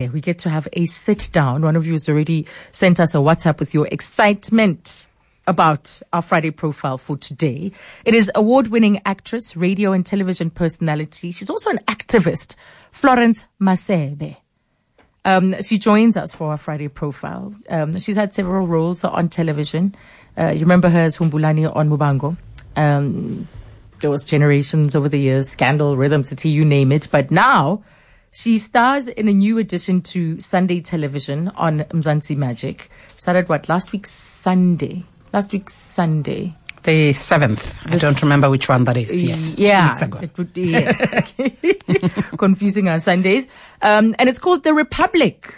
We get to have a sit down. One of you has already sent us a WhatsApp with your excitement about our Friday profile for today. It is award winning actress, radio and television personality. She's also an activist, Florence Masebe. Um, she joins us for our Friday profile. Um, she's had several roles on television. Uh, you remember her as Humbulani on Muvhango. Um, there was generations over the years, Scandal, Rhythm City, you name it. But now, she stars in a new addition to Sunday television on Mzansi Magic. Started what last week Sunday. Last week Sunday. The seventh. I don't remember which one that is. Yes. Yeah. Weeks. It would be, yes. Confusing our Sundays. Um, and it's called The Republic.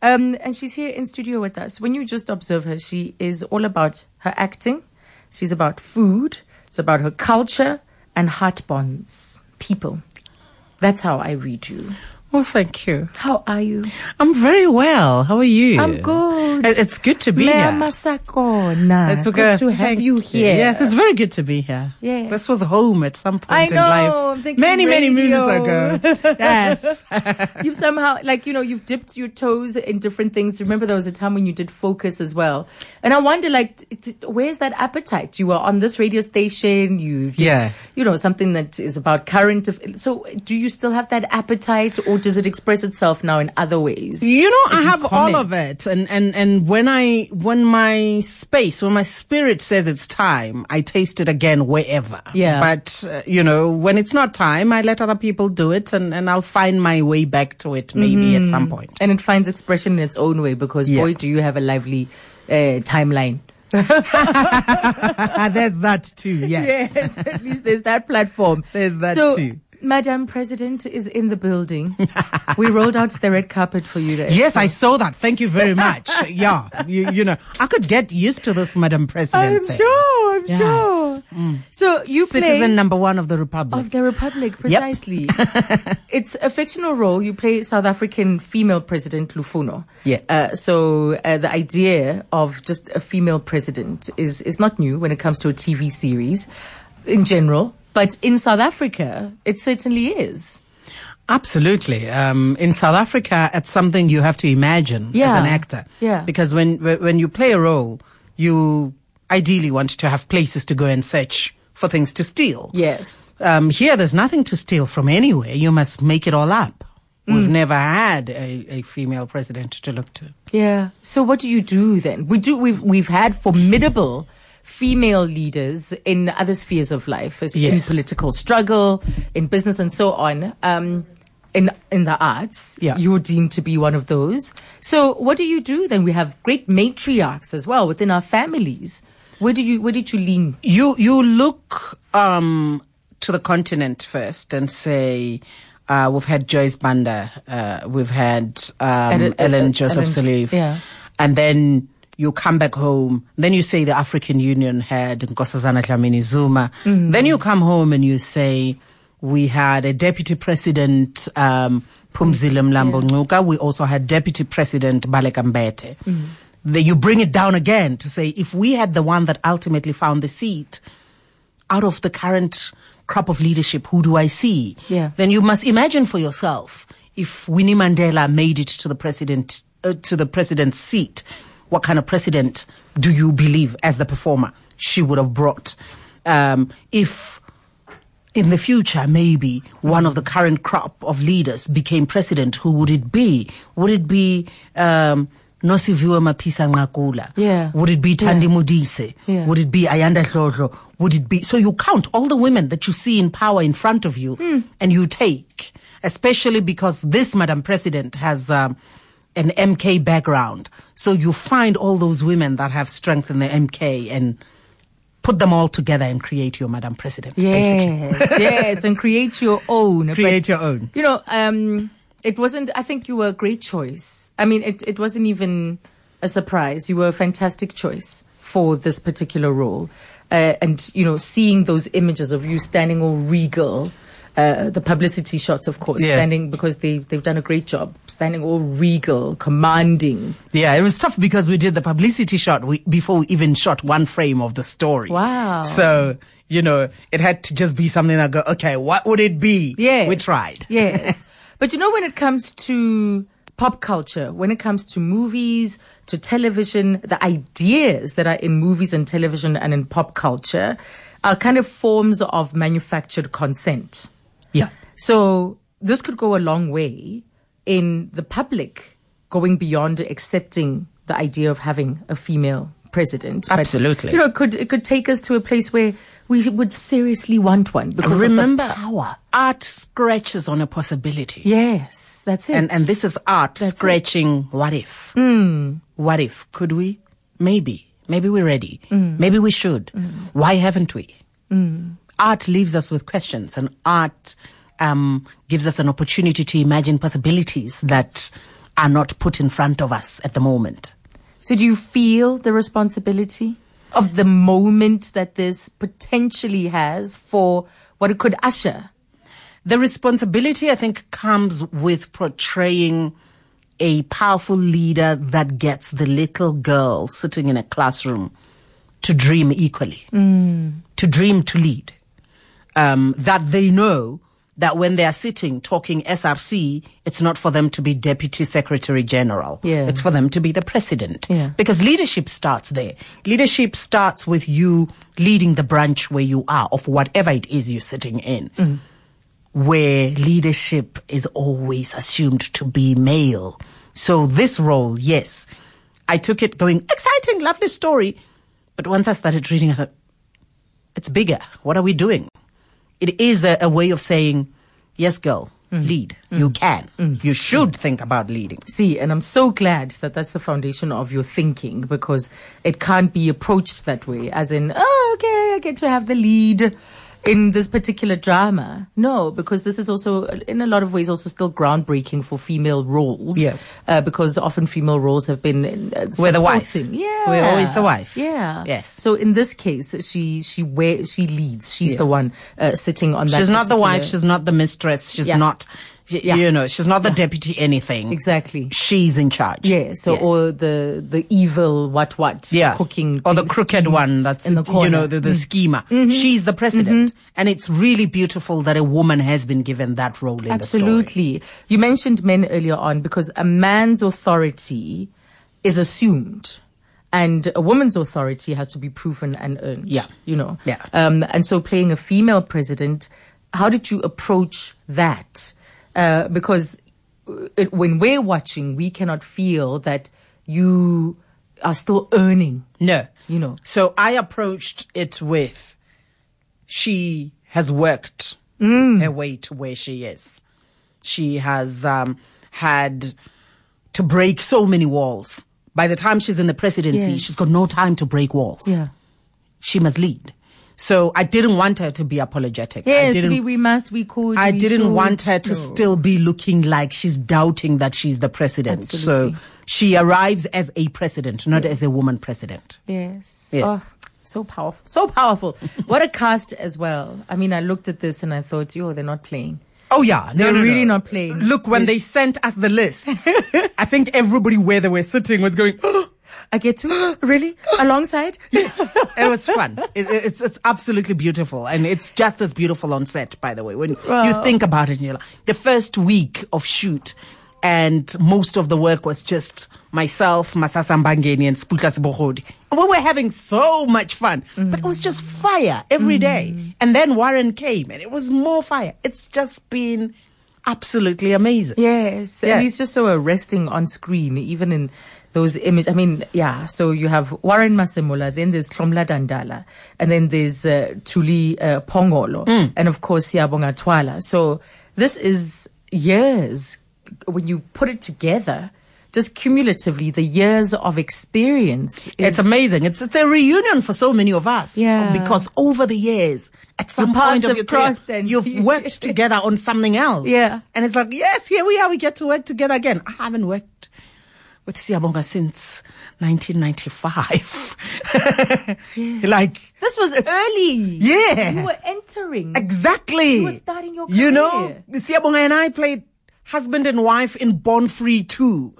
Um, and she's here in studio with us. When you just observe her, she is all about her acting. She's about food. It's about her culture and heart bonds. People. That's how I read you. Well, thank you. How are you? I'm very well. How are you? I'm good. It's good to be Mea here. Masakona. It's good to have you here. Yes, it's very good to be here. Yes. This was home at some point I in know, life. Many, many radio. minutes ago. yes. you've somehow like you know you've dipped your toes in different things remember there was a time when you did focus as well and i wonder like where's that appetite you were on this radio station you did Yeah. you know something that is about current so do you still have that appetite or does it express itself now in other ways You know, I If you have all of it, and and and when I when my space, when my spirit says it's time, I taste it again wherever. Yeah. But uh, you know, when it's not time, I let other people do it, and and I'll find my way back to it maybe at some point. and it finds expression in its own way because Yeah. boy do you have a lively uh, timeline there's that too. Yes. yes, at least there's that platform. There's that so, too. Madam President is in the building. we rolled out the red carpet for you. There. Yes, So I saw that. Thank you very much. yeah, you, you know, I could get used to this, Madam President. I'm thing. sure. I'm Yes. sure. So you play Citizen number one of the Republic. of the Republic precisely. it's a fictional role. You play South African female president Lufuno. Yeah. Uh, so uh, the idea of just a female president is is not new when it comes to a TV series in general, but in South Africa, it certainly is. Absolutely. Um, in South Africa, it's something you have to imagine as an actor. Yeah. Because when when you play a role, you ideally want to have places to go and search for things to steal. Yes. Um, here, there's nothing to steal from anywhere. You must make it all up. Mm. We've never had a, a female president to look to. Yeah. So what do you do then? We do. We've we've had formidable female leaders in other spheres of life, as in political struggle, in business, and so on. Um, in in the arts, Yeah. you're deemed to be one of those. So what do you do then? We have great matriarchs as well within our families. Where do you where did you lean? You you look um, to the continent first and say. Uh, we've had Joyce Banda, uh, we've had um, Ellen Ed- Joseph Ellen- Sirleaf, yeah. and then you come back home. Then you say the African Union had Nkosazana Dlamini Zuma. Mm-hmm. Then you come home and you say we had a deputy president, um, Phumzile Mlambo Ngcuka. We also had deputy president Baleka Mbete. Mm-hmm. Then you bring it down again to say if we had the one that ultimately found the seat, out of the current crop of leadership, who do I see? Yeah. Then you must imagine for yourself if Winnie Mandela made it to the president uh, to the president's seat, what kind of precedent do you believe as the performer she would have brought? Um, if in the future, maybe one of the current crop of leaders became president, who would it be? Would it be um, Nosiviwe Mapisa Nqakula? Yeah. Would it be Thandi Modise? Yeah. Would it be Ayanda Dlodlo? Would it be? So you count all the women that you see in power in front of you, Hmm. and you take, especially because this Madam President has. Um, an MK background. So you find all those women that have strength in the MK and put them all together and create your Madam President. Basically. Yes, yes, and create your own. Create your own. You know, um, it wasn't. I think you were a great choice. I mean, it it wasn't even a surprise. You were a fantastic choice for this particular role, uh, and you know, seeing those images of you standing all regal. Uh, the publicity shots, of course, Yeah. standing because they they've done a great job, standing all regal, commanding. Yeah, it was tough because we did the publicity shot we, before we even shot one frame of the story. Wow. So, you know, it had to just be something that go, okay, what would it be? Yes. We tried. Yes. but you know, when it comes to pop culture, when it comes to movies, to television, the ideas that are in movies and television and in pop culture are kind of forms of manufactured consent. Yeah. So this could go a long way in the public going beyond accepting the idea of having a female president. But, Absolutely. you know, it could it could take us to a place where we would seriously want one because Remember, power. art scratches on a possibility. Yes, that's it. And and this is art That's it. scratching what if? Hmm. What if? Could we? Maybe. Maybe we're ready. Mm. Maybe we should. Hmm. Why haven't we? Hmm. Art leaves us with questions and art um, gives us an opportunity to imagine possibilities that are not put in front of us at the moment. So do you feel the responsibility of the moment that this potentially has for what it could usher? The responsibility, I think, comes with portraying a powerful leader that gets the little girl sitting in a classroom to dream equally, to dream to lead. Um, that they know that when they are sitting talking SRC, it's not for them to be deputy secretary general. Yeah. It's for them to be the president. Yeah. Because leadership starts there. Leadership starts with you leading the branch where you are of whatever it is you're sitting in where leadership is always assumed to be male. So this role, yes, I took it going, exciting, lovely story. But once I started reading, I thought, it's bigger. What are we doing? It is a, a way of saying, yes, girl, mm-hmm. lead. Mm-hmm. You can. Mm-hmm. You should think about leading. See, and I'm so glad that that's the foundation of your thinking because it can't be approached that way, as in, oh, okay, I get to have the lead in this particular drama. No, because this is also, in a lot of ways, also still groundbreaking for female roles. Yeah. Uh, because often female roles have been uh, We're the wife. Yeah. We're always the wife. Yeah. Yes. So in this case, she she wear, she leads. She's Yeah. the one uh, sitting on that. She's not the wife. She's not the mistress. She's Yeah. not, Yeah. you know, she's not the deputy anything. exactly. She's in charge. Yeah, so Yes. or the the evil what what yeah. cooking or the crooked one that's in the corner. you know the, the Mm. schemer she's the president and it's really beautiful that a woman has been given that role in the story Absolutely. You mentioned men earlier on because a man's authority is assumed. And a woman's authority has to be proven and earned. Yeah. You know? Yeah. Um, and so playing a female president, how did you approach that? Uh, because uh, it, when we're watching, we cannot feel that you are still earning. no You know. so i approached it with she has worked Mm. her way to where she is she has um, had to break so many walls by the time she's in the presidency Yes. she's got no time to break walls Yeah. she must lead so i didn't want her to be apologetic I Yes, didn't we, we must, we could. I we didn't should. want her to No. still be looking like she's doubting that she's the president. Absolutely. So she arrives as a president, not as a woman president. Yes. Yeah. Oh, so powerful. So powerful. what a cast as well. I mean, I looked at this and I thought, yo, they're not playing. Oh yeah, no, They're no, no. really not playing. Look, when they sent us the list, I think everybody where they were sitting was going. I get to really alongside. Yes, it was fun. It, it- it's it's absolutely beautiful, and it's just as beautiful on set. By the way, when you think about it, you're like, the first week of shoot, and most of the work was just myself, Masasa Mbangeni, and Sputla Sibogodi. And we were having so much fun, but it was just fire every day. Mm. And then Warren came, and it was more fire. It's just been absolutely amazing. Yes, Yeah. and he's just so arresting on screen, even in those images. I mean, yeah. So you have Warren Masemola, then there's Hlomla Dandala, and then there's uh, Thuli uh, Phongolo, Mm. and of course Siyabonga Twala. So this is years when you put it together. Just cumulatively, the years of experience. It's amazing. It's it's a reunion for so many of us. Yeah. Because over the years, at some point of your career, and- you've worked together on something else. Yeah. And it's like, yes, here we are. We get to work together again. I haven't worked with Siyabonga since 1995. Like, This was early. Yeah. You were entering. exactly. You were starting your career. You know. Siyabonga and I played husband and wife in Born Free 2,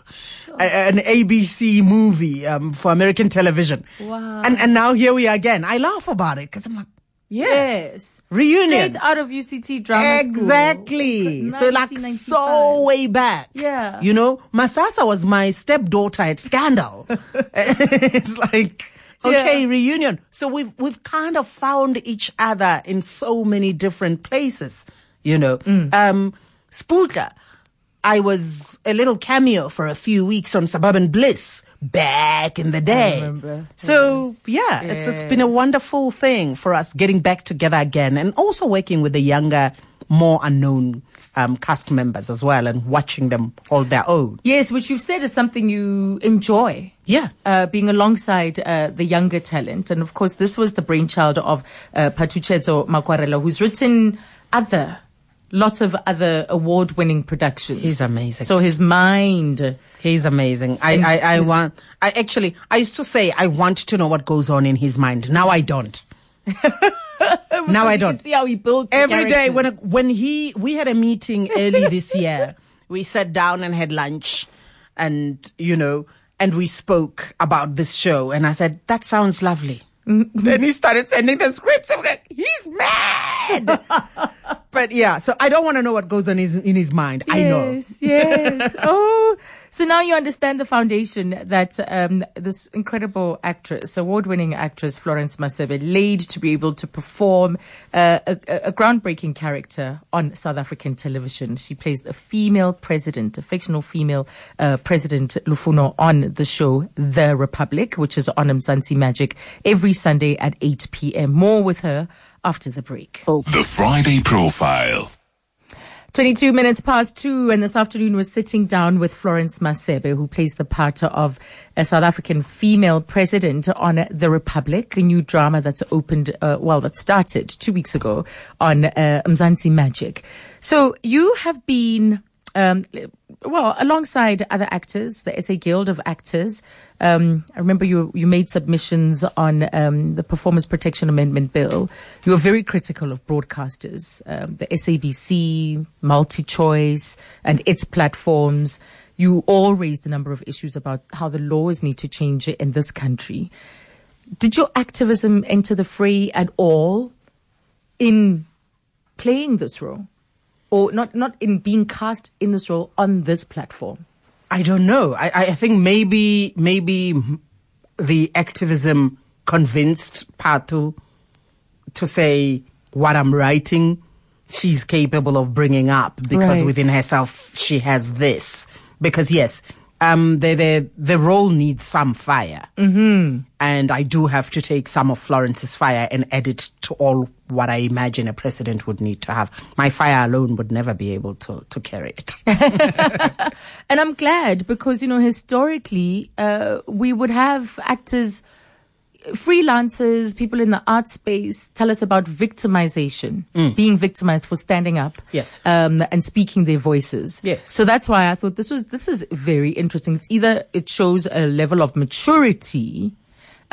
a- an ABC movie um, for American television. Wow. And, and now here we are again. I laugh about it because I'm like, Yeah. Yes. Reunion. Straight out of UCT drama school. Exactly. So like so way back. Yeah. You know, Masasa was my stepdaughter at Scandal. it's like okay, Yeah. reunion. So we've we've kind of found each other in so many different places. You know, Mm. um, Spooka. I was a little cameo for a few weeks on Suburban Bliss back in the day. So yeah, it's it's been a wonderful thing for us getting back together again, and also working with the younger, more unknown um, cast members as well, and watching them hold their own. Yes, which you've said is something you enjoy. Yeah. Uh, being alongside uh, the younger talent. And of course, this was the brainchild of uh, Phathutshedzo Makwarela, who's written other, lots of other award winning productions. He's amazing. So his mind. He's amazing. I, I, I want, I actually, I used to say I want to know what goes on in his mind. Now I don't. now I don't. see how he builds Every day when when he we had a meeting early this year, we sat down and had lunch, and you know, and we spoke about this show, and I said that sounds lovely. Mm-hmm. then he started sending the scripts. I'm like, he's mad. but yeah, so I don't want to know what goes on his, in his mind. I know. Yes, yes. oh, so now you understand the foundation that um, this incredible actress, award-winning actress Florence Masebe, laid to be able to perform uh, a, a groundbreaking character on South African television. She plays a female president, a fictional female uh, president, Lufuno, on the show The Republic, which is on Mzansi Magic every Sunday at 8 p.m. More with her after the break. The Friday Profile. 22 minutes past two, and this afternoon we're sitting down with Florence Masebe, who plays the part of a South African female president on The Republic, a new drama that's opened, uh, well, that started two weeks ago on uh, Mzansi Magic. So you have been, um, well, alongside other actors, the SA Guild of Actors. Um, I remember you you made submissions on um, the Performance Protection Amendment Bill. You were very critical of broadcasters, um, the SABC, MultiChoice, and its platforms. You all raised a number of issues about how the laws need to change in this country. Did your activism enter the fray at all in playing this role? Or not, not in being cast in this role on this platform? I don't know. I, I think maybe maybe the activism convinced Phathu to say what I'm writing, she's capable of bringing up because Right. within herself she has this. Because yes, um, the the the role needs some fire, mm-hmm. and I do have to take some of Florence's fire and add it to all what I imagine a president would need to have. My fire alone would never be able to to carry it. And I'm glad because, you know, historically, uh, we would have actors, freelancers, people in the art space tell us about victimization, being victimized for standing up. Yes. Um, and speaking their voices. Yes. So that's why I thought this was, this is very interesting. It's either it shows a level of maturity,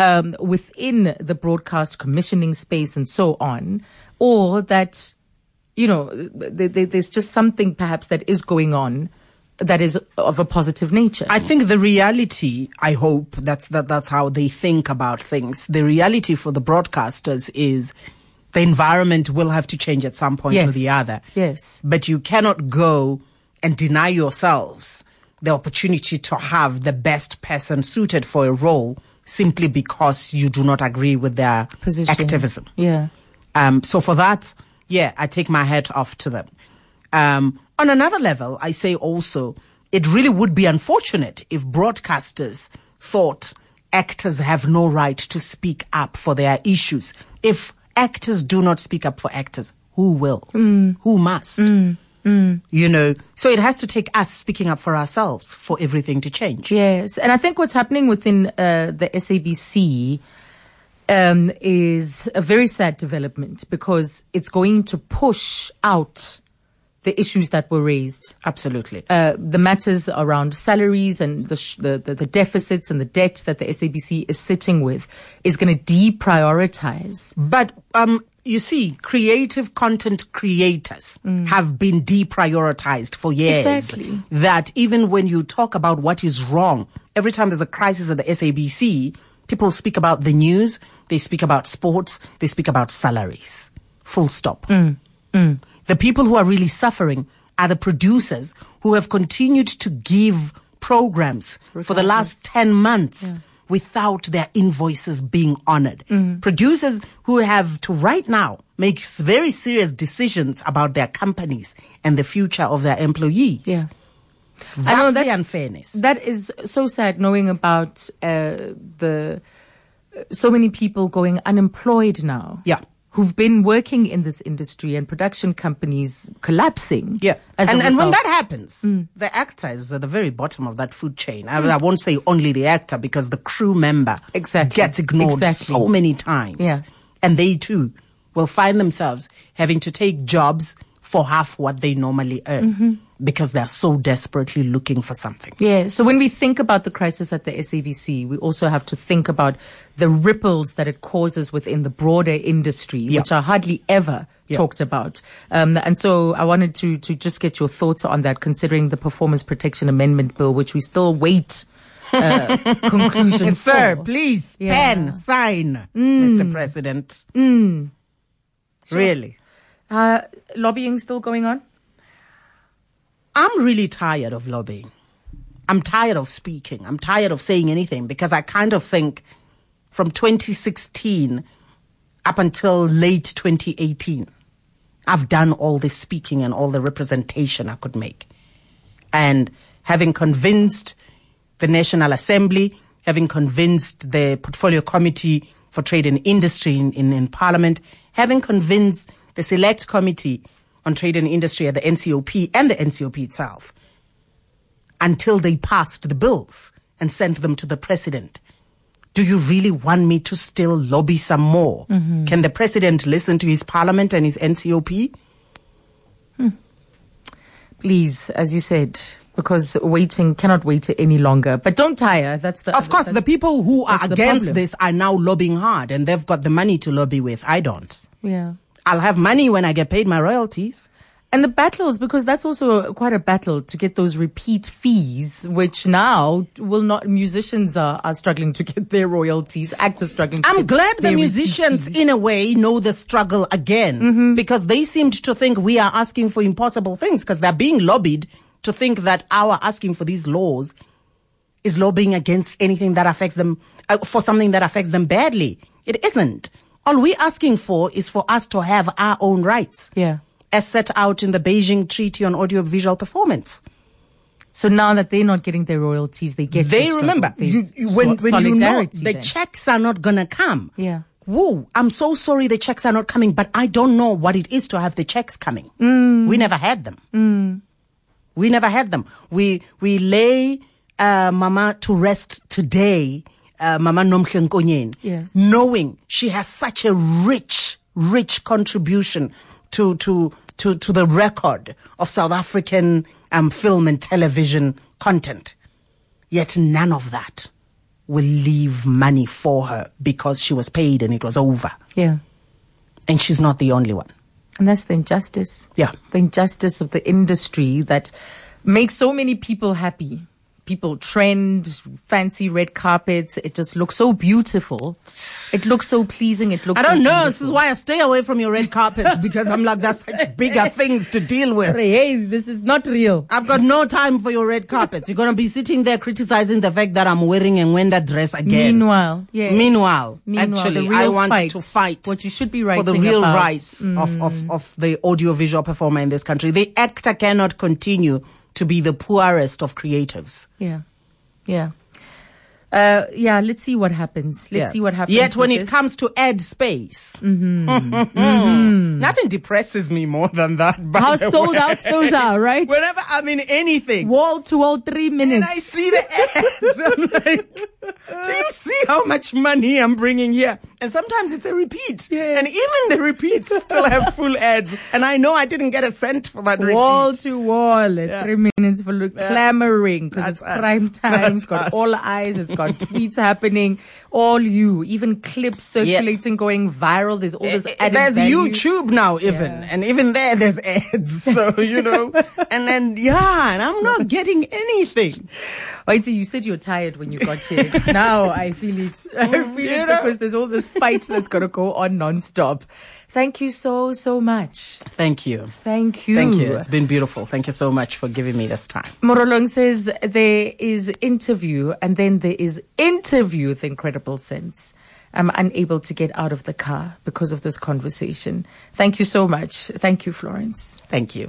um, within the broadcast commissioning space and so on, or that, you know, th- th- there's just something perhaps that is going on that is of a positive nature. I think the reality, I hope that's that that's how they think about things. The reality for the broadcasters is the environment will have to change at some point or the other. Yes. But you cannot go and deny yourselves the opportunity to have the best person suited for a role simply because you do not agree with their Position. activism. Yeah. Um, so for that, yeah, I take my hat off to them. Um, on another level, I say also, it really would be unfortunate if broadcasters thought actors have no right to speak up for their issues. If actors do not speak up for actors, who will? Who must? You know, so it has to take us speaking up for ourselves for everything to change. Yes, and I think what's happening within uh, the SABC um, is a very sad development because it's going to push out the issues that were raised. Absolutely. Uh, the matters around salaries and the, sh- the, the the deficits and the debt that the SABC is sitting with is going to deprioritize. But um, you see, creative content creators mm. have been deprioritized for years. Exactly. That even when you talk about what is wrong, every time there's a crisis at the SABC, People speak about the news, they speak about sports, they speak about salaries. Full stop. Mm. Mm. The people who are really suffering are the producers who have continued to give programs for the last 10 months without their invoices being honored. Producers who have to right now make very serious decisions about their companies and the future of their employees. Yeah. That's I know the unfairness. That is so sad knowing about uh, the so many people going unemployed now. Yeah. Who've been working in this industry and production companies collapsing. Yeah. And, and when that happens, mm. the actor is at the very bottom of that food chain. I, I won't say only the actor because the crew member Exactly. gets ignored Exactly. so many times. Yeah. And they too will find themselves having to take jobs for half what they normally earn Mm-hmm. because they're so desperately looking for something. Yeah. So when we think about the crisis at the SABC, we also have to think about the ripples that it causes within the broader industry, Yeah. which are hardly ever Yeah. talked about. Um, and so I wanted to to just get your thoughts on that, considering the Performance Protection Amendment Bill, which we still wait uh, conclusion Sir, for. please, Yeah. pen, sign, Mr. President. Really? Uh, lobbying still going on? I'm really tired of lobbying. I'm tired of speaking. I'm tired of saying anything because I kind of think from 2016 up until late 2018, I've done all the speaking and all the representation I could make. And having convinced the National Assembly, having convinced the Portfolio Committee for Trade and Industry in, in, in Parliament, having convinced the Select Committee on Trade and Industry at the NCOP and the NCOP itself, until they passed the bills and sent them to the president. Do you really want me to still lobby some more? Mm-hmm. Can the president listen to his parliament and his NCOP? Hmm. Please, as you said, because waiting cannot wait any longer. But don't tire. That's the Of course, the people who are against this are now lobbying hard and they've got the money to lobby with. I don't. Yeah. I'll have money when I get paid my royalties. And the battles, because that's also quite a battle to get those repeat fees, which now will not, musicians are, are struggling to get their royalties, actors struggling to I'm glad the musicians, in a way, know the struggle again Mm-hmm. because they seemed to think we are asking for impossible things because they're being lobbied to think that our asking for these laws is lobbying against anything that affects them, uh, for something that affects them badly. It isn't. All we're asking for is for us to have our own rights. Yeah. As set out in the Beijing Treaty on Audiovisual Performance. So now that they're not getting their royalties, they get they remember you, you- when, so- when you know the then. checks are not gonna come. Yeah. Whoa, I'm so sorry the checks are not coming, but I don't know what it is to have the checks coming. Mm. We never had them. We never had them. We we lay uh, Mama to rest today, uh, Mama Nomhle Nkonyeni, Yes. knowing she has such a rich, rich contribution to to to to the record of South African um, film and television content. Yet none of that will leave money for her because she was paid and it was over. Yeah. And she's not the only one. And that's the injustice. Yeah. The injustice of the industry that makes so many people happy. People trend, fancy red carpets. It just looks so beautiful. It looks so pleasing. It looks I don't know. beautiful. This is why I stay away from your red carpets because I'm like, there's such bigger things to deal with. Hey, this is not real. I've got no time for your red carpets. You're going to be sitting there criticizing the fact that I'm wearing a Wenda dress again. Meanwhile, yes. Meanwhile, Meanwhile, actually, I want fight, to fight what you should be writing for the real about. Mm. rights of, of, of the audiovisual performer in this country. The actor cannot continue to be the poorest of creatives. Yeah, yeah, uh, yeah. Let's see what happens. Let's Yeah. see what happens. Yet when it this. comes to ad space, Mm-hmm. nothing depresses me more than that. by how the sold way. out those are, right? Whenever I'm in anything, Wall to wall, three minutes, and. I see the ads, I'm like, do you see how much money I'm bringing here? And sometimes it's a repeat. And even the repeats still have full ads. And I know I didn't get a cent for that Wall repeat. to wall at Yeah. three minutes for look, clamoring because it's us. prime time. It's That's got us. all eyes. It's got tweets happening. All you, even clips circulating, going viral. There's all this Eh, eh, added There's value. YouTube now, even, and even there, there's ads. So you know, and then yeah, and I'm not getting anything. Wait, so you said you're tired when you got here. now I feel it. I feel it because there's all this fight that's going to go on nonstop. Thank you so, so much. Thank you. Thank you. Thank you. It's been beautiful. Thank you so much for giving me this time. Morolong says there is interview and then there is interview with incredible sense. I'm unable to get out of the car because of this conversation. Thank you so much. Thank you, Florence. Thank you.